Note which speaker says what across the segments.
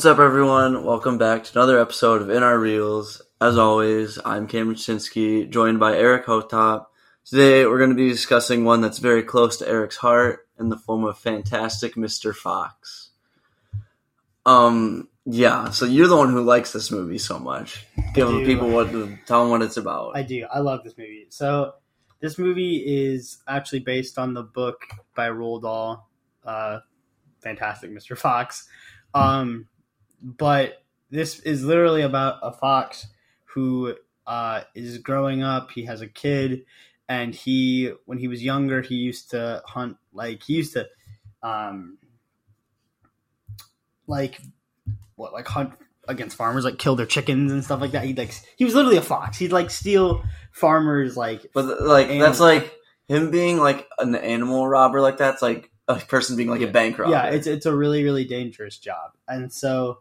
Speaker 1: What's up, everyone? Welcome back to another episode of In Our Reels. As always, I'm Cameron Shinsky, joined by Eric Hotop. Today, we're going to be discussing one that's very close to Eric's heart in the form of Fantastic Mr. Fox. Um, yeah. So you're the one who likes this movie so much. Give the people what, tell them what it's about.
Speaker 2: I do. I love this movie. So this movie is actually based on the book by Roald Dahl, uh, Fantastic Mr. Fox. Um, but this is literally about a fox who uh, is growing up. He has a kid, and he, when he was younger, he used to hunt. Like he used to, um, like what, like hunt against farmers, like kill their chickens and stuff like that. He like he was literally a fox. He'd like steal farmers like
Speaker 1: but like
Speaker 2: Animal.
Speaker 1: that's like him being like an animal robber like that's like a person being like a bank robber.
Speaker 2: yeah it's it's a really really dangerous job and so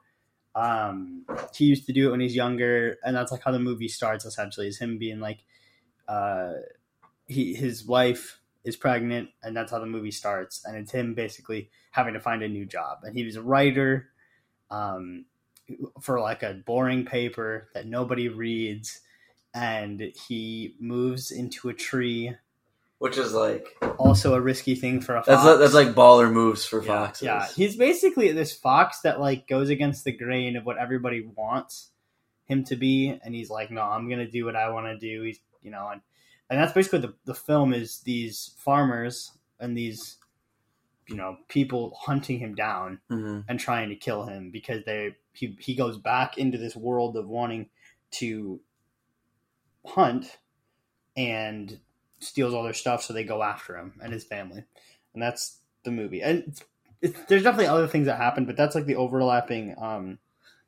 Speaker 2: um he used to do it when he's younger and that's like how the movie starts essentially is him being like uh he his wife is pregnant and that's how the movie starts and it's him basically having to find a new job and he was a writer um for like a boring paper that nobody reads and he moves into a tree
Speaker 1: which is like
Speaker 2: also a risky thing for a fox.
Speaker 1: that's like, that's like baller moves for
Speaker 2: yeah,
Speaker 1: foxes.
Speaker 2: Yeah, he's basically this fox that like goes against the grain of what everybody wants him to be, and he's like, no, I'm gonna do what I want to do. He's you know, and and that's basically the the film is these farmers and these you know people hunting him down
Speaker 1: Mhm.
Speaker 2: and trying to kill him because they he he goes back into this world of wanting to hunt and steals all their stuff so they go after him and his family and that's the movie and it's, it's, there's definitely other things that happen but that's like the overlapping um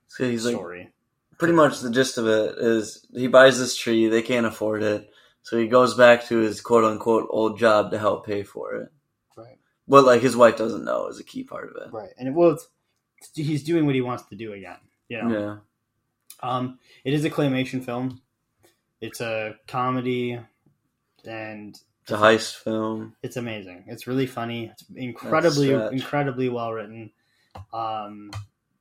Speaker 1: So he's like
Speaker 2: story
Speaker 1: pretty much the gist of it is he buys this tree, they can't afford it, so he goes back to his quote unquote old job to help pay for it.
Speaker 2: right
Speaker 1: But like his wife doesn't know is a key part of it.
Speaker 2: right and it, well it's, he's doing what he wants to do again you know
Speaker 1: Yeah.
Speaker 2: Um, it is a claymation film. It's a comedy, and
Speaker 1: It's a heist film.
Speaker 2: it's amazing. It's really funny. It's incredibly, incredibly well written. Um,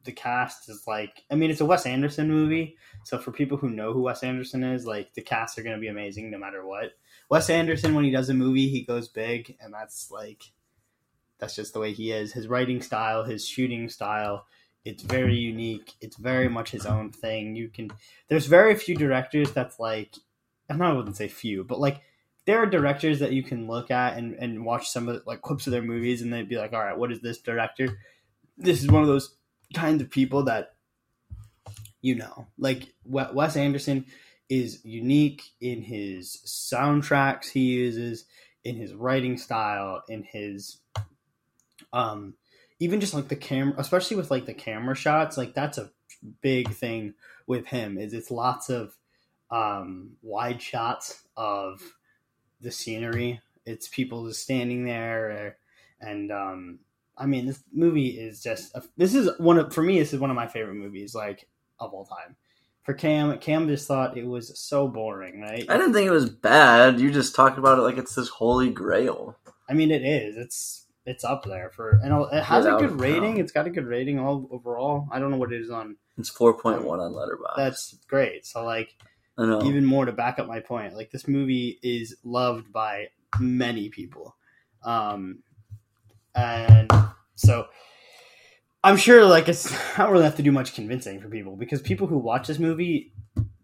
Speaker 2: the cast is like, I mean, it's a Wes Anderson movie, so for people who know who Wes Anderson is, like the cast are going to be amazing no matter what. Wes Anderson, when he does a movie, he goes big, and that's like, that's just the way he is. His writing style, his shooting style, it's very unique. It's very much his own thing. You can, there's very few directors that's like, I'm not wouldn't say few, but like there are directors that you can look at and, and watch some of the, like clips of their movies and they'd be like, all right, what is this director? This is one of those kinds of people that you know, like Wes Anderson is unique in his soundtracks he uses, in his writing style, in his um even just like the camera, especially with like the camera shots, like that's a big thing with him. Is it's lots of um, wide shots of the scenery. It's people just standing there, or, and um, I mean, this movie is just a, this is one of for me. This is one of my favorite movies, like of all time. For Cam, Cam just thought it was so boring, right?
Speaker 1: I didn't think it was bad. You just talked about it like it's this holy grail.
Speaker 2: I mean, it is. It's it's up there for, and it has
Speaker 1: Yeah,
Speaker 2: a good rating.
Speaker 1: no.
Speaker 2: It's got a good rating all overall. I don't know what it is on.
Speaker 1: It's four point one on Letterboxd.
Speaker 2: That's great. So like. Even more to back up my point, like this movie is loved by many people, um, and so I'm sure like it's I don't really have to do much convincing for people because people who watch this movie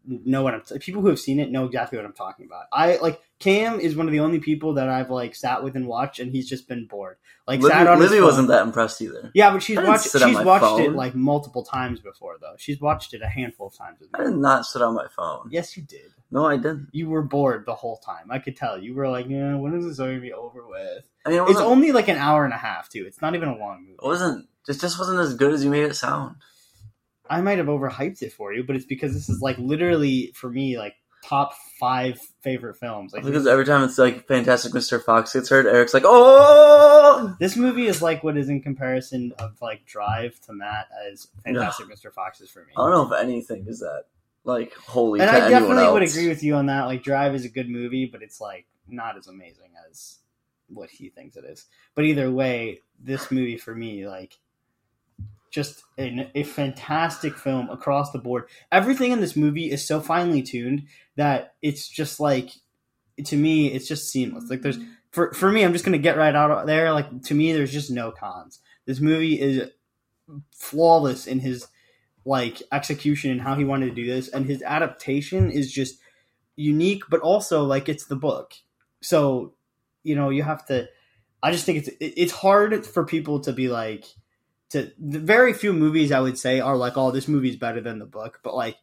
Speaker 2: know what I'm. People who have seen it know exactly what I'm talking about. I like Cam is one of the only people that I've like sat with and watched, and he's just been bored. Like
Speaker 1: Libby,
Speaker 2: sat on
Speaker 1: Libby
Speaker 2: phone.
Speaker 1: wasn't that impressed either.
Speaker 2: Yeah, but she's watched she's watched it like multiple times before though. She's watched it a handful of times with
Speaker 1: I did not sit on my phone.
Speaker 2: Yes, you did.
Speaker 1: No, I didn't.
Speaker 2: You were bored the whole time. I could tell. You were like, "Yeah, when is this going to be over with?"
Speaker 1: I mean, it
Speaker 2: It's only like an hour and a half too. It's not even a long movie.
Speaker 1: it wasn't. It just wasn't as good as you made it sound.
Speaker 2: I might have overhyped it for you, but it's because this is like literally for me like top five favorite films. Like
Speaker 1: Because every time it's like Fantastic Mr. Fox gets heard, Eric's like, "Oh!"
Speaker 2: this movie is like what is in comparison of like Drive to Matt as Fantastic Mr. Fox is for me.
Speaker 1: I don't know if anything is that like holy
Speaker 2: and I definitely would agree with you on that. Like Drive is a good movie, but it's like not as amazing as what he thinks it is. But either way, this movie for me, like just an, a fantastic film across the board. Everything in this movie is so finely tuned that it's just like to me, it's just seamless. Like there's for for me, I'm just gonna get right out there. Like to me, there's just no cons. This movie is flawless in his like execution and how he wanted to do this, and his adaptation is just unique, but also like it's the book. So you know you have to. I just think it's it's hard for people to be like to very few movies I would say are like, oh, this movie's better than the book, but like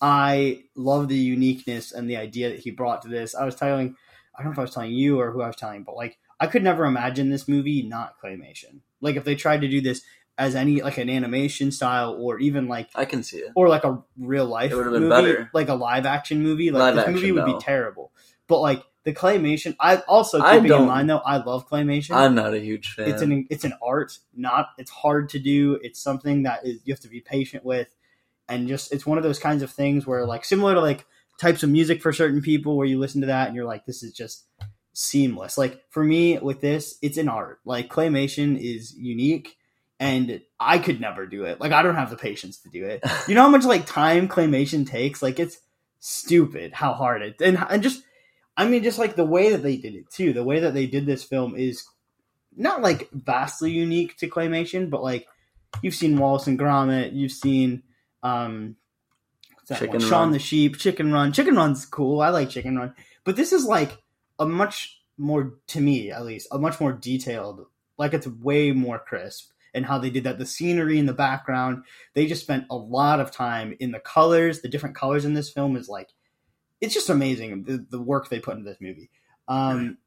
Speaker 2: I love the uniqueness and the idea that he brought to this. I was telling, I don't know if I was telling you or who I was telling, but like I could never imagine this movie not claymation. Like if they tried to do this as any like an animation style or even like
Speaker 1: I can see it.
Speaker 2: or like a real life
Speaker 1: It would've been
Speaker 2: movie,
Speaker 1: better.
Speaker 2: like a live action movie, like
Speaker 1: Live
Speaker 2: this
Speaker 1: action,
Speaker 2: movie would
Speaker 1: no.
Speaker 2: be terrible. But like the claymation, I also
Speaker 1: I
Speaker 2: keeping in mind though, I love claymation.
Speaker 1: I'm not a huge fan.
Speaker 2: it's an it's an art not it's hard to do. It's something that is you have to be patient with. And just it's one of those kinds of things where like similar to like types of music for certain people where you listen to that and you're like this is just seamless. Like for me with this it's an art. Like claymation is unique and i could never do it. Like i don't have the patience to do it. You know how much like time claymation takes? Like it's stupid how hard it and, and just i mean just like the way that they did it too the way that they did this film is not like vastly unique to claymation but like you've seen wallace and gromit you've seen um
Speaker 1: Chicken?
Speaker 2: Shaun the Sheep, Chicken Run. Chicken Run's cool. I like Chicken Run. But this is like a much more to me at least, a much more detailed like it's way more crisp and how they did that the scenery in the background they just spent a lot of time in the colors the different colors in this film is like it's just amazing the, the work they put into this movie um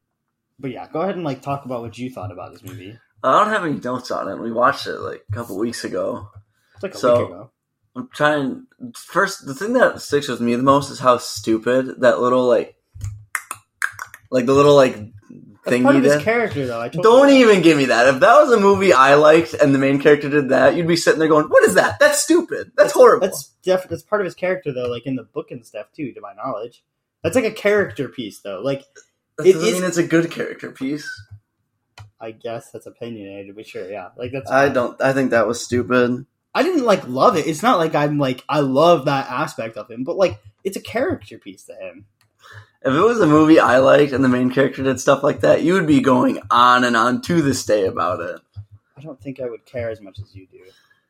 Speaker 2: but yeah go ahead and like talk about what you thought about this movie
Speaker 1: I don't have any notes on it. We watched it like a couple weeks ago.
Speaker 2: it's like a
Speaker 1: So-
Speaker 2: week ago
Speaker 1: I'm trying. First, the thing that sticks with me the most is how stupid that little like, like the little like
Speaker 2: that's part of his
Speaker 1: did.
Speaker 2: character though i
Speaker 1: Don't even give me that. If that was a movie I liked and the main character did that, you'd be sitting there going, "What is that? That's stupid. That's horrible."
Speaker 2: That's def- that's part of his character though, like in the book and stuff too, to my knowledge. That's like a character piece though. Like
Speaker 1: that
Speaker 2: it
Speaker 1: doesn't
Speaker 2: is-
Speaker 1: mean it's a good character piece.
Speaker 2: I guess that's opinionated, but sure, yeah. Like that's
Speaker 1: I don't. I think that was stupid.
Speaker 2: I didn't like love it. It's not like I'm like I love that aspect of him, but like it's a character piece to him.
Speaker 1: If it was a movie I liked and the main character did stuff like that, you would be going on and on to this day about it.
Speaker 2: I don't think I would care as much as you do.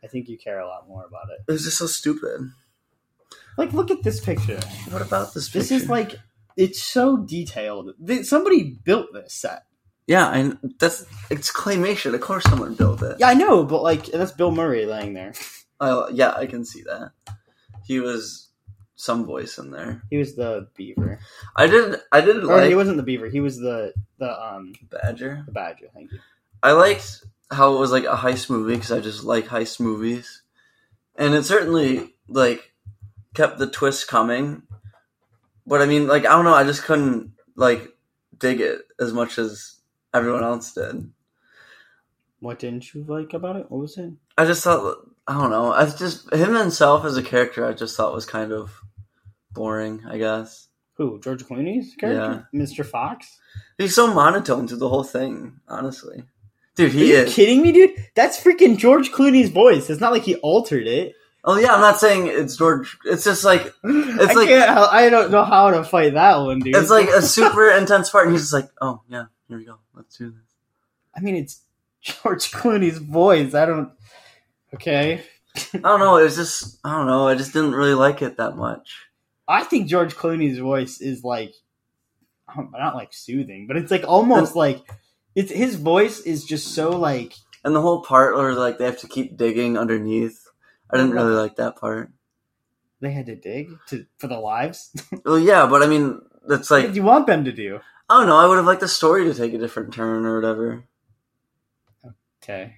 Speaker 2: I think you care a lot more about it.
Speaker 1: It was just so stupid.
Speaker 2: Like look at this picture.
Speaker 1: What about this?
Speaker 2: This is like it's so detailed. Somebody built this set.
Speaker 1: yeah, and that's it's claymation. Of course, someone built it.
Speaker 2: Yeah, I know, but like that's Bill Murray laying there.
Speaker 1: I, yeah, I can see that. He was some voice in there.
Speaker 2: He was the beaver.
Speaker 1: I didn't. I did
Speaker 2: Or
Speaker 1: like
Speaker 2: he wasn't the beaver. He was the the um
Speaker 1: Badger.
Speaker 2: the badger. Thank you.
Speaker 1: I liked how it was like a heist movie because I just like heist movies, and it certainly like kept the twist coming. But I mean, like I don't know, I just couldn't like dig it as much as everyone else did.
Speaker 2: What didn't you like about it? What was it?
Speaker 1: I just thought I don't know. I just him himself as a character, I just thought was kind of boring. I guess
Speaker 2: Who? George Clooney's character, Mr. Fox.
Speaker 1: he's so monotone through the whole thing. Honestly, dude,
Speaker 2: Are
Speaker 1: he
Speaker 2: you
Speaker 1: is.
Speaker 2: kidding me, dude? That's freaking George Clooney's voice. It's not like he altered it.
Speaker 1: Oh yeah, I'm not saying it's George. It's just like
Speaker 2: I
Speaker 1: like-
Speaker 2: can't. I don't know how to fight that one, dude.
Speaker 1: it's like a super intense part, and he's just like, "Oh yeah, here we go, let's do this."
Speaker 2: I mean, it's George Clooney's voice. I don't. Okay.
Speaker 1: I don't know. It's just I don't know. I just didn't really like it that much.
Speaker 2: I think George Clooney's voice is like, um, not like soothing, but it's like almost like it's his voice is just so like
Speaker 1: And the whole part where like they have to keep digging underneath, I didn't really like that part.
Speaker 2: they had to dig to for the lives.
Speaker 1: Well, yeah, but I mean,
Speaker 2: what
Speaker 1: like
Speaker 2: did you want them to do?
Speaker 1: I don't know. I would have liked the story to take a different turn or whatever.
Speaker 2: Okay.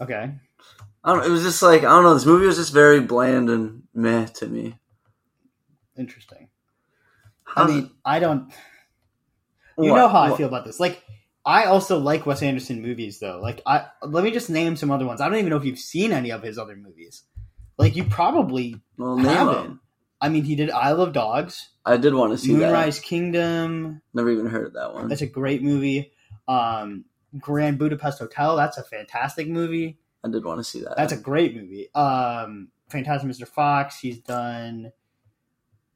Speaker 2: Okay.
Speaker 1: I don't. It was just like I don't know. This movie was just very bland and meh to me.
Speaker 2: Interesting.
Speaker 1: How
Speaker 2: I mean, I don't. You
Speaker 1: what-
Speaker 2: know how I feel about this. Like, I also like Wes Anderson movies, though. Like, I let me just name some other ones. I don't even know if you've seen any of his other movies. Like, you probably.
Speaker 1: Well,
Speaker 2: haven't.
Speaker 1: them.
Speaker 2: I mean, he did Isle of Dogs,
Speaker 1: I did want to see that.
Speaker 2: Moonrise Kingdom.
Speaker 1: Never even heard of that one.
Speaker 2: That's a great movie. Um, Grand Budapest Hotel. That's a fantastic movie.
Speaker 1: I did want to see that.
Speaker 2: That's a great movie. Um, Fantastic Mr. Fox. He's done.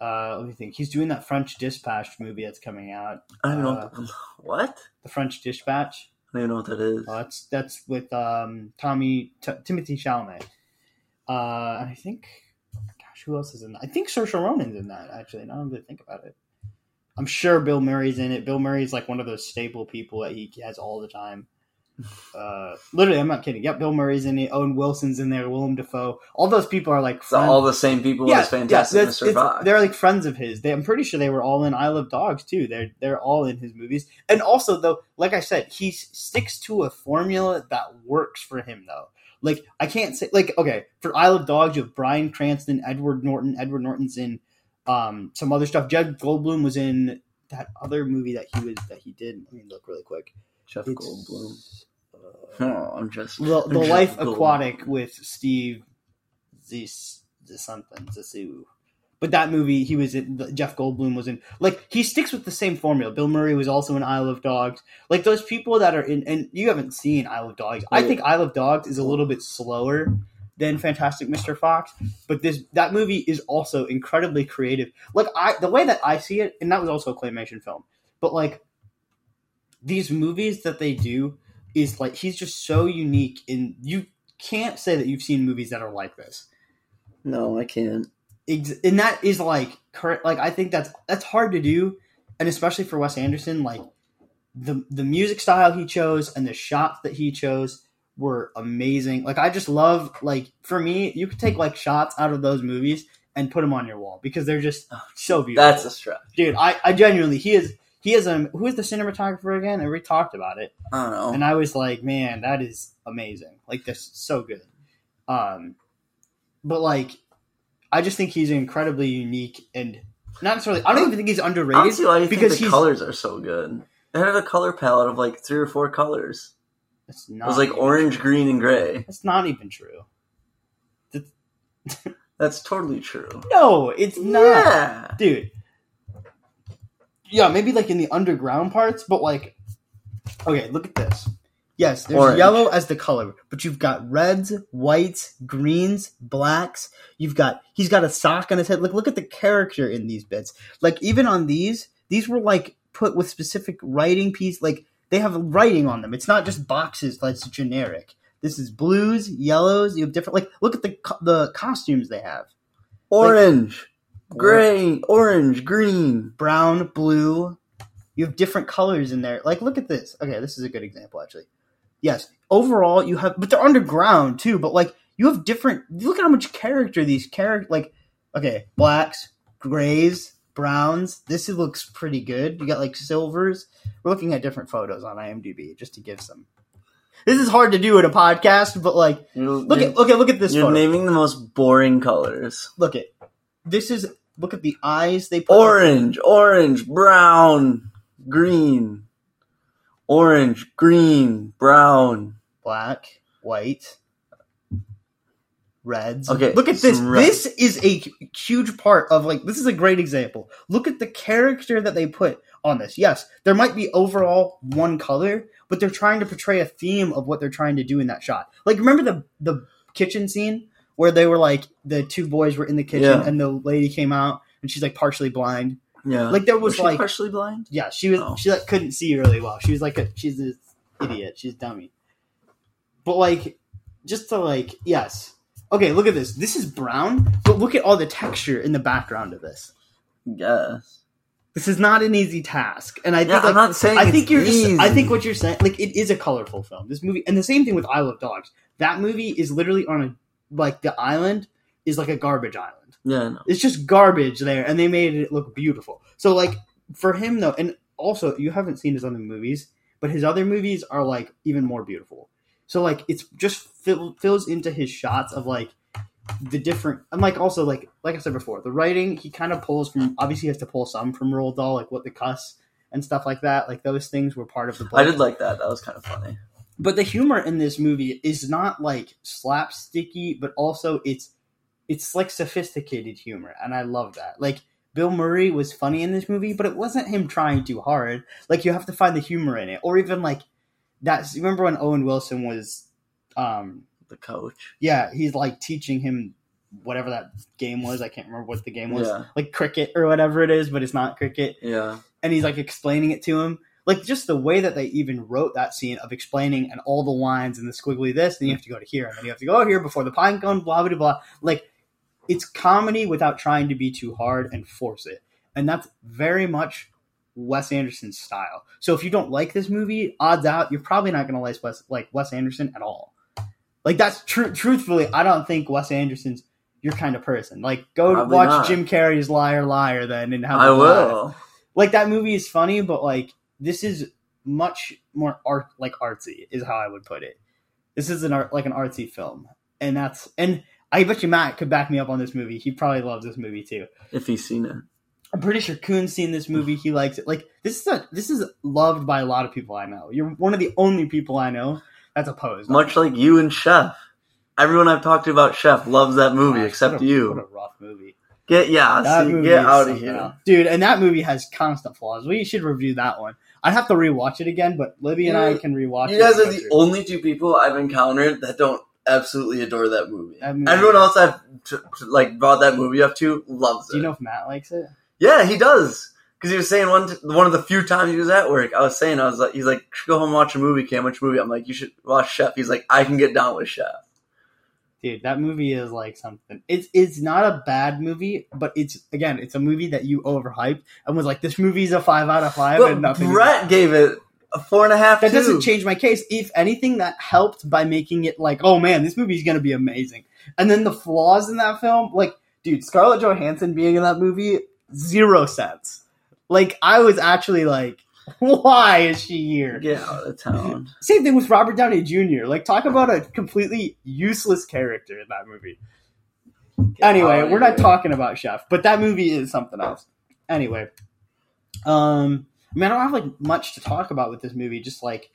Speaker 2: Uh, let me think. He's doing that French Dispatch movie that's coming out.
Speaker 1: I don't
Speaker 2: uh,
Speaker 1: know what.
Speaker 2: The French Dispatch.
Speaker 1: I don't even know what that is.
Speaker 2: Uh, that's that's with um, Tommy T- Timothée Chalamet. Uh, I think, gosh, who else is in that? I think Saoirse Ronan's in that. Actually, now I'm going to think about it. I'm sure Bill Murray's in it. Bill Murray's like one of those staple people that he has all the time. Uh, literally, I'm not kidding. Yep, Bill Murray's in it. Owen Wilson's in there. Willem Dafoe. All those people are like
Speaker 1: So
Speaker 2: friends.
Speaker 1: all the same people as Fantastic. Fox.
Speaker 2: They're like friends of his. They, I'm pretty sure they were all in Isle of Dogs too. They're they're all in his movies. And also though, like I said, he sticks to a formula that works for him though. Like I can't say like okay for Isle of Dogs you have Bryan Cranston, Edward Norton. Edward Norton's in um, some other stuff. Jeff Goldblum was in that other movie that he was that he did. Let me look really quick.
Speaker 1: Jeff
Speaker 2: It's,
Speaker 1: Goldblum. Oh, I'm just
Speaker 2: the, the Life. Aquatic with Steve Zis the something Zissou. But that movie, he was in. Jeff Goldblum was in. Like he sticks with the same formula. Bill Murray was also in Isle of Dogs. Like those people that are in, and you haven't seen Isle of Dogs. I think Isle of Dogs is a little bit slower than Fantastic Mr. Fox, but this that movie is also incredibly creative. Like I, the way that I see it, and that was also a claymation film. But like these movies that they do is like he's just so unique in you can't say that you've seen movies that are like this
Speaker 1: No, I can't.
Speaker 2: Ex- and that is like current like i think that's that's hard to do and especially for wes anderson like the the music style he chose and the shots that he chose were amazing like i just love like for me you could take like shots out of those movies and put them on your wall because they're just oh, so beautiful
Speaker 1: That's a stretch.
Speaker 2: dude i i genuinely he is he is a who is the cinematographer again and we talked about it
Speaker 1: I don't know.
Speaker 2: and I was like, man, that is amazing. Like this, so good. Um, but like, I just think he's incredibly unique and not necessarily. I don't even think he's underrated.
Speaker 1: see why you
Speaker 2: because
Speaker 1: think the colors are so good. It had a color palette of like three or four colors.
Speaker 2: It's not.
Speaker 1: It was like orange, green, and gray.
Speaker 2: That's not even true.
Speaker 1: That's totally true.
Speaker 2: No, it's not,
Speaker 1: Yeah.
Speaker 2: dude. Yeah, maybe like in the underground parts, but like, okay, look at this. Yes, there's
Speaker 1: Orange.
Speaker 2: yellow as the color, but you've got reds, whites, greens, blacks. You've got he's got a sock on his head. Look, look at the character in these bits. Like even on these, these were like put with specific writing piece. Like they have writing on them. It's not just boxes that's generic. This is blues, yellows. You have different. Like look at the co- the costumes they have.
Speaker 1: Orange, gray, orange, green.
Speaker 2: brown, blue. You have different colors in there. Like, look at this. Okay, this is a good example, actually. Yes, overall you have, but they're underground too. But like, you have different. Look at how much character these character. Like, okay, blacks, grays, browns. This looks pretty good. You got like silvers. We're looking at different photos on IMDb just to give some. This is hard to do in a podcast, but like,
Speaker 1: You're,
Speaker 2: look
Speaker 1: you're,
Speaker 2: at okay, look at this
Speaker 1: you're
Speaker 2: photo.
Speaker 1: naming the most boring colors.
Speaker 2: look at this is look at the eyes they put.
Speaker 1: Orange, orange, brown, green. Orange, green, brown.
Speaker 2: black, white, reds.
Speaker 1: Okay,
Speaker 2: look at this. This is a huge part of like this is a great example. Look at the character that they put on this. Yes, there might be overall one color, but they're trying to portray a theme of what they're trying to do in that shot. Like remember the the kitchen scene where they were like the two boys were in the kitchen
Speaker 1: Yeah.
Speaker 2: and the lady came out and she's like partially blind.
Speaker 1: Yeah.
Speaker 2: Like there was,
Speaker 1: she
Speaker 2: like
Speaker 1: partially blind?
Speaker 2: yeah, she was.
Speaker 1: Oh.
Speaker 2: She like couldn't see really well. She was like a. She's an idiot. She's dummy. But like, just to like, yes. Okay, look at this. This is brown, but look at all the texture in the background of this.
Speaker 1: Yes.
Speaker 2: This is not an easy task, and I think
Speaker 1: Yeah, I'm not saying
Speaker 2: I think
Speaker 1: it's
Speaker 2: you're just. I think what you're saying, like, it is a colorful film. This movie, and the same thing with Isle of Dogs. That movie is literally on a like the island is like a garbage island.
Speaker 1: Yeah.
Speaker 2: It's just garbage there, and they made it look beautiful. So like for him though, and also you haven't seen his other movies, but his other movies are like even more beautiful. So like it's just fill, fills into his shots of like the different and like also like like I said before, the writing he kind of pulls from obviously he has to pull some from Roald Dahl, like what the cuss and stuff like that. Like those things were part of the book.
Speaker 1: I did like that. That was kind of funny.
Speaker 2: But the humor in this movie is not like slapsticky, but also it's it's like sophisticated humor, and I love that. Like Bill Murray was funny in this movie, but it wasn't him trying too hard. Like you have to find the humor in it, or even like that. Remember when Owen Wilson was um
Speaker 1: the coach.
Speaker 2: Yeah, he's like teaching him whatever that game was. I can't remember what the game was.
Speaker 1: Yeah.
Speaker 2: Like cricket or whatever it is, but it's not cricket.
Speaker 1: Yeah.
Speaker 2: And he's like explaining it to him. Like just the way that they even wrote that scene of explaining and all the lines and the squiggly this, then you have to go to here, and then you have to go here before the pine cone, blah blah blah. Like it's comedy without trying to be too hard and force it. And that's very much Wes Anderson's style. So if you don't like this movie, odds out you're probably not going to like Wes like Wes Anderson at all. Like that's true. Truthfully, I don't think Wes Anderson's your kind of person. Like go
Speaker 1: Probably
Speaker 2: watch
Speaker 1: not.
Speaker 2: Jim Carrey's Liar Liar then and have
Speaker 1: I
Speaker 2: laugh.
Speaker 1: will.
Speaker 2: Like that movie is funny, but like this is much more art like artsy is how I would put it. This is an art like an artsy film, and that's and I bet you Matt could back me up on this movie. He probably loves this movie too.
Speaker 1: If he's seen it.
Speaker 2: I'm pretty sure Coon's seen this movie. He likes it. Like this is a, this is loved by a lot of people I know. You're one of the only people I know that's opposed.
Speaker 1: Much like you and Chef. Everyone I've talked to about Chef loves that movie
Speaker 2: Gosh,
Speaker 1: except
Speaker 2: a-
Speaker 1: you.
Speaker 2: What a rough movie.
Speaker 1: Get yeah, see, get out of here.
Speaker 2: dude. And that movie has constant flaws. We should review that one. I'd have to rewatch it again, but Libby and I can rewatch.
Speaker 1: You guys are the only two people I've encountered that don't absolutely adore that movie.
Speaker 2: That movie-
Speaker 1: Everyone else I've t- t- like brought that movie up to loves it.
Speaker 2: Do you know if Matt likes it?
Speaker 1: Yeah, he does. Because he was saying one t- one of the few times he was at work, I was saying I was like, he's like, go home and watch a movie. Cam, which movie? I'm like, you should watch Chef. He's like, I can get down with Chef.
Speaker 2: Dude, that movie is like something. It's it's not a bad movie, but it's again, it's a movie that you overhyped and was like, this movie's a five out of five, and nothing.
Speaker 1: Brett gave it a four and a half.
Speaker 2: that
Speaker 1: too.
Speaker 2: doesn't change my case. If anything, that helped by making it like, oh man, this movie's gonna be amazing. And then the flaws in that film, like, dude, Scarlett Johansson being in that movie, zero sense. Like, I was actually like, why is she here?
Speaker 1: Get out of town.
Speaker 2: Same thing with Robert Downey Jr. Like, talk about a completely useless character in that movie.
Speaker 1: Get
Speaker 2: Anyway, we're not talking about Chef, but that movie is something else. Anyway, um, I mean, I don't have like much to talk about with this movie. Just like,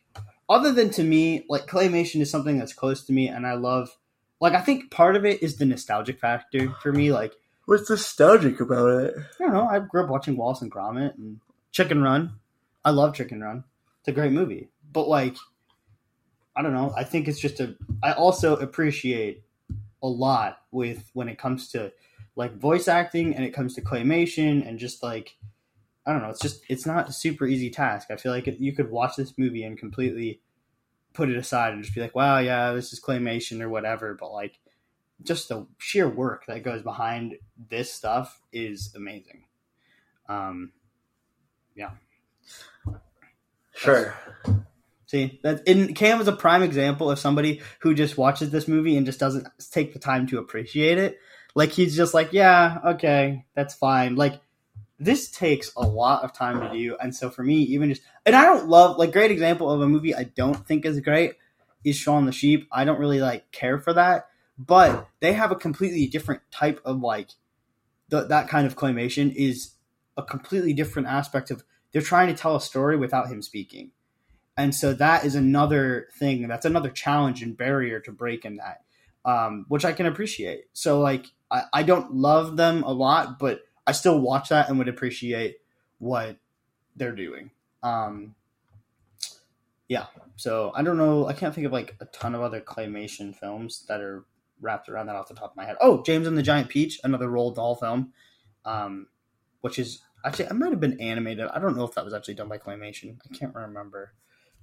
Speaker 2: other than to me, like claymation is something that's close to me, and I love. Like, I think part of it is the nostalgic factor for me. Like,
Speaker 1: What's nostalgic about it?
Speaker 2: I don't know. I grew up watching Wallace and Gromit and Chicken Run. I love Chicken Run. It's a great movie. But like, I don't know. I think it's just a. I also appreciate a lot with when it comes to like voice acting and it comes to claymation and just like I don't know. It's just it's not a super easy task. I feel like you could watch this movie and completely put it aside and just be like, wow, yeah, this is claymation or whatever. But like, just the sheer work that goes behind this stuff is amazing. Um,
Speaker 1: Sure.
Speaker 2: see that in Cam is a prime example of somebody who just watches this movie and just doesn't take the time to appreciate it. Like he's just like, yeah, okay, that's fine. Like this takes a lot of time to do, and so for me, even just and I don't love like great example of a movie I don't think is great is Shaun the Sheep. I don't really like care for that, but they have a completely different type of like the, that kind of claymation is a completely different aspect of they're trying to tell a story without him speaking. And so that is another thing. That's another challenge and barrier to break in that, um, which I can appreciate. So like I, I don't love them a lot, but I still watch that and would appreciate what they're doing. Um, yeah. So I don't know. I can't think of like a ton of other claymation films that are wrapped around that off the top of my head. Oh, James and the Giant Peach, another Roald Dahl film, um, which is actually I might have been animated. I don't know if that was actually done by claymation. I can't remember,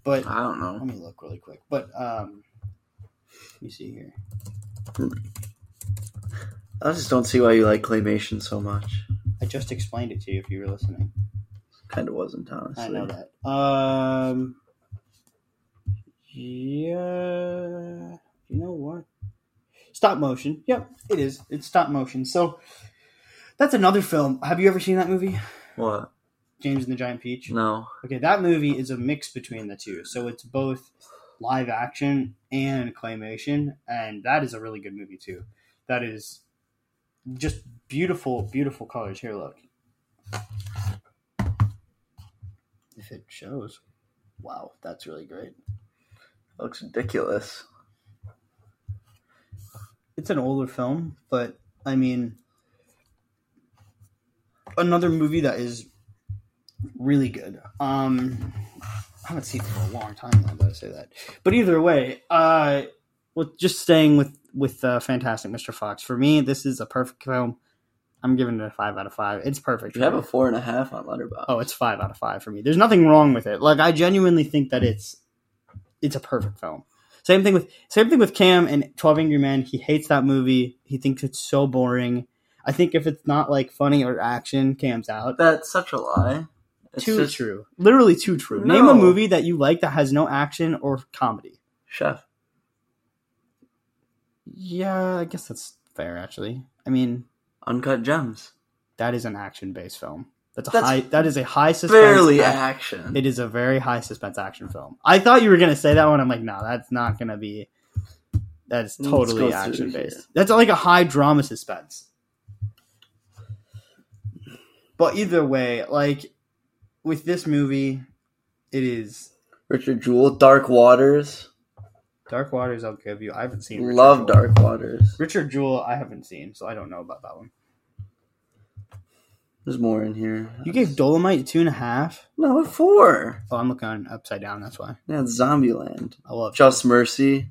Speaker 2: but
Speaker 1: I don't know.
Speaker 2: let me look really quick. But um, let me see here.
Speaker 1: I just don't see why you like claymation so much.
Speaker 2: I just explained it to you if you were listening.
Speaker 1: Kind of wasn't honestly.
Speaker 2: I know that. Um, yeah. You know what? Stop motion. Yep, it is. It's stop motion. So that's another film. Have you ever seen that movie,
Speaker 1: What?
Speaker 2: James and the Giant Peach?
Speaker 1: No.
Speaker 2: Okay, that movie is a mix between the two. So it's both live action and claymation, and that is a really good movie too. That is just beautiful, beautiful colors. Here, look. If it shows. Wow, that's really great.
Speaker 1: looks ridiculous.
Speaker 2: It's an older film, but I mean, another movie that is really good. Um, I haven't seen it for a long time now that I say that. But either way, uh, well, just staying with with uh, Fantastic Mr. Fox. For me, this is a perfect film. I'm giving it a five out of five. It's perfect.
Speaker 1: You have a four and a half on Letterboxd.
Speaker 2: Oh, it's five out of five for me. There's nothing wrong with it. Like I genuinely think that it's it's a perfect film. Same thing with same thing with Cam and Twelve Angry Men. He hates that movie. He thinks it's so boring. I think if it's not like funny or action, Cam's out.
Speaker 1: That's such a lie. It's
Speaker 2: too
Speaker 1: just
Speaker 2: true. Literally too true. Name a movie that you like that has no action or comedy.
Speaker 1: chef.
Speaker 2: Yeah, I guess that's fair actually. I mean,
Speaker 1: Uncut Gems.
Speaker 2: that is an action based film. That's a
Speaker 1: That's
Speaker 2: high that is a high suspense
Speaker 1: Barely
Speaker 2: ac-
Speaker 1: action.
Speaker 2: It is a very high suspense action film. I thought you were gonna say that one. I'm like, no, that's not gonna be. That's totally action based. That's like a high drama suspense. But either way, like with this movie, it is
Speaker 1: Richard Jewell, Dark Waters.
Speaker 2: Dark Waters. I'll give you. I haven't seen. Richard
Speaker 1: Love
Speaker 2: Jewell.
Speaker 1: Dark Waters.
Speaker 2: Richard Jewell. I haven't seen, so I don't know about that one.
Speaker 1: There's more in here.
Speaker 2: You gave Dolomite two and a half.
Speaker 1: no four.
Speaker 2: Oh, I'm looking on upside down. That's why
Speaker 1: Yeah, it's Zombieland.
Speaker 2: I love
Speaker 1: Just Mercy.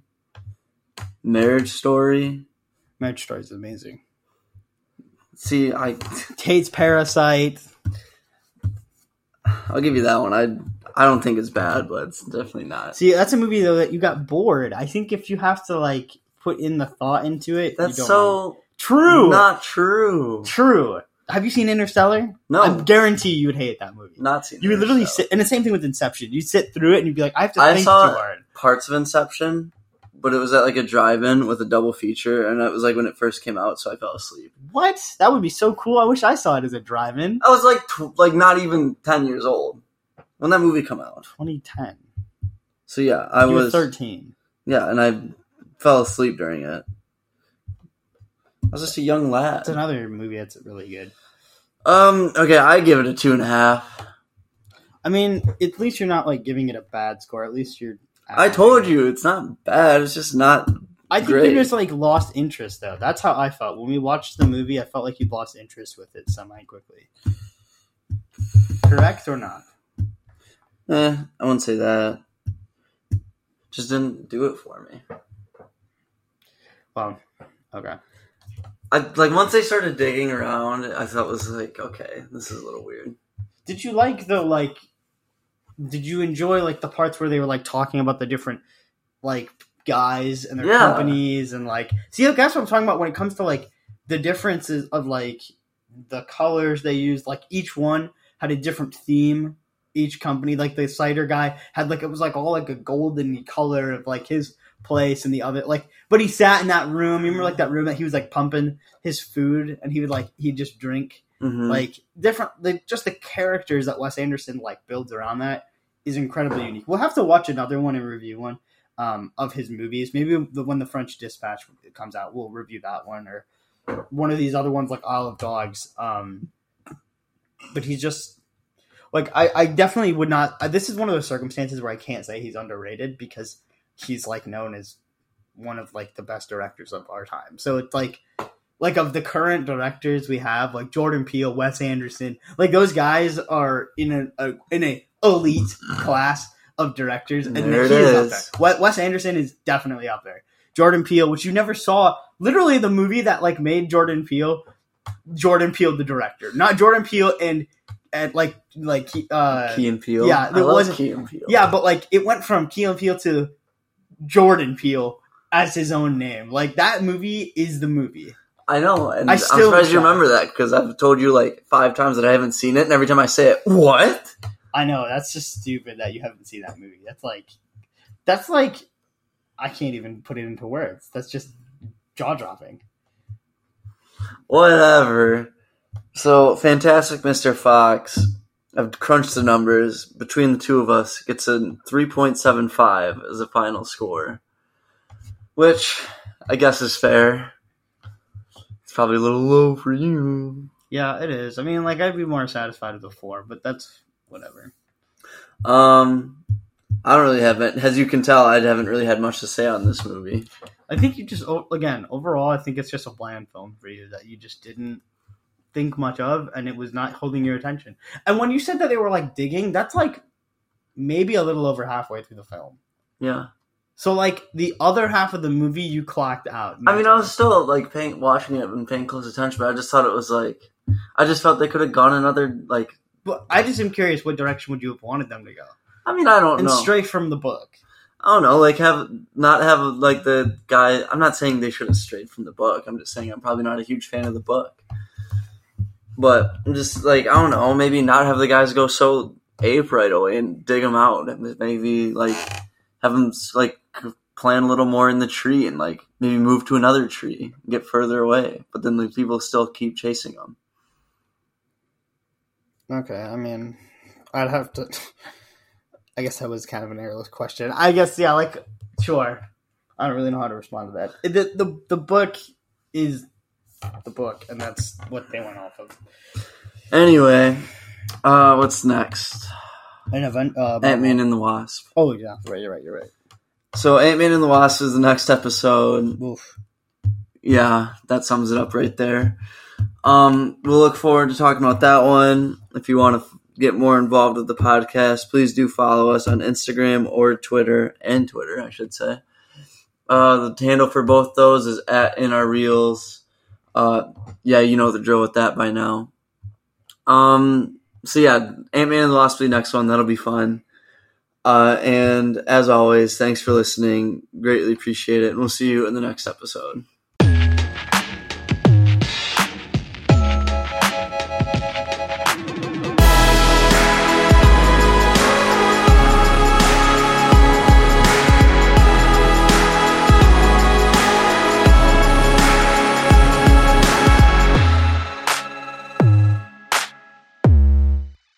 Speaker 1: Marriage Story.
Speaker 2: Marriage Story is amazing.
Speaker 1: See, I
Speaker 2: Tate's Parasite.
Speaker 1: I'll give you that one. I I don't think it's bad, but it's definitely not.
Speaker 2: See, that's a movie though that you got bored. I think if you have to like put in the thought into it,
Speaker 1: That's
Speaker 2: you don't
Speaker 1: so
Speaker 2: true.
Speaker 1: not true.
Speaker 2: true. Have you seen Interstellar?
Speaker 1: No,
Speaker 2: I guarantee you would hate that movie.
Speaker 1: not seen.
Speaker 2: You would literally sit, and the same thing with Inception. You'd sit through it and you'd be like, I have to
Speaker 1: I
Speaker 2: think
Speaker 1: saw-
Speaker 2: too hard.
Speaker 1: parts of Inception, but it was at like a drive-in with a double feature, and it was like when it first came out, so I fell asleep.
Speaker 2: What? That would be so cool. I wish I saw it as a drive-in.
Speaker 1: I was like tw- like not even ten years old when that movie come out.
Speaker 2: 2010.
Speaker 1: So yeah, I
Speaker 2: you
Speaker 1: was
Speaker 2: 13.
Speaker 1: yeah, and I fell asleep during it. I was just a young lad.
Speaker 2: It's another movie that's really good.
Speaker 1: Um. Okay, I give it a two and a half.
Speaker 2: I mean, at least you're not like giving it a bad score. At least you're.
Speaker 1: I told you it's not bad. It's just not.
Speaker 2: I think
Speaker 1: Great.
Speaker 2: you just like lost interest though. That's how I felt when we watched the movie. I felt like you lost interest with it semi quickly. Correct or not?
Speaker 1: Eh, I wouldn't say that. Just didn't do it for me.
Speaker 2: Well, okay.
Speaker 1: I like once they started digging around, I thought it was like, okay, this is a little weird.
Speaker 2: Did you like the like? Did you enjoy like the parts where they were like talking about the different like guys and their
Speaker 1: Yeah.
Speaker 2: companies and like see like, that's what I'm talking about when it comes to like the differences of like the colors they used. Like each one had a different theme. Each company, like the cider guy, had like it was like all like a golden color of like his place and the other like but he sat in that room you remember like that room that he was like pumping his food and he would like he'd just drink
Speaker 1: Mm-hmm.
Speaker 2: like different like just the characters that Wes Anderson like builds around that is incredibly unique. We'll have to watch another one and review one um, of his movies. Maybe the when the French Dispatch comes out, we'll review that one or one of these other ones like Isle of Dogs. Um, but he's just like I, I definitely would not. uh, This is one of those circumstances where I can't say he's underrated because he's like known as one of like the best directors of our time. So it's like like of the current directors we have, like Jordan Peele, Wes Anderson, like those guys are in a, a in a elite class of directors, and
Speaker 1: There
Speaker 2: he
Speaker 1: it
Speaker 2: is up
Speaker 1: is.
Speaker 2: there. Wes Anderson is definitely up there. Jordan Peele, which you never saw, literally the movie that like made Jordan Peele, Jordan Peele the director, not Jordan Peele and and like like uh
Speaker 1: Key and Peele.
Speaker 2: yeah, it wasn't-
Speaker 1: Key and Peele.
Speaker 2: yeah, but like it went from Key and Peele to Jordan Peele as his own name. Like that movie is the movie.
Speaker 1: I know, and
Speaker 2: I
Speaker 1: I am
Speaker 2: still
Speaker 1: surprised you remember that because I've told you like five times that I haven't seen it, and every time I say it, what?
Speaker 2: I know that's just stupid that you haven't seen that movie. That's like, that's like, I can't even put it into words. That's just jaw dropping.
Speaker 1: Whatever. So, Fantastic Mr. Fox. I've crunched the numbers. Between the two of us, gets a 3.75 as a final score. Which, I guess, is fair. It's probably a little low for you.
Speaker 2: Yeah, it is. I mean, like I'd be more satisfied with a four, but that's whatever.
Speaker 1: Um, I don't really have it. As you can tell, I haven't really had much to say on this movie.
Speaker 2: I think you just again overall, I think it's just a bland film for you that you just didn't think much of, and it was not holding your attention. And when you said that they were like digging, that's like maybe a little over halfway through the film.
Speaker 1: Yeah.
Speaker 2: So like the other half of the movie, you clocked out.
Speaker 1: I mean, I was still like paying, watching it and paying close attention, but I just thought it was like, I just felt they could have gone another like.
Speaker 2: But I just am curious, what direction would you have wanted them to go?
Speaker 1: I mean, I don't
Speaker 2: And
Speaker 1: know.
Speaker 2: straight from the book.
Speaker 1: I don't know, like have not have like the guy. I'm not saying they should have strayed from the book. I'm just saying I'm probably not a huge fan of the book. But I'm just like I don't know, maybe not have the guys go so ape right away and dig them out. and Maybe like have them like plan a little more in the tree and like maybe move to another tree, get further away. But then the people still keep chasing them.
Speaker 2: Okay, I mean, I'd have to. I guess that was kind of an airless question. I guess yeah, like sure. I don't really know how to respond to that. The the the book is the book, and that's what they went off of.
Speaker 1: Anyway, uh, what's next?
Speaker 2: An event. Uh,
Speaker 1: Ant Man and the Wasp.
Speaker 2: Oh yeah, right. You're right. You're right.
Speaker 1: So Ant Man and the Wasp is the next episode.
Speaker 2: Oof.
Speaker 1: Yeah, that sums it up right there. Um, we'll look forward to talking about that one. If you want to f- get more involved with the podcast, please do follow us on Instagram or Twitter and Twitter, I should say. Uh, the handle for both those is at in our reels. Uh, yeah, you know the drill with that by now. Um, so yeah, Ant Man and the Wasp will be next one. That'll be fun. Uh, and as always, thanks for listening. Greatly appreciate it. And we'll see you in the next episode.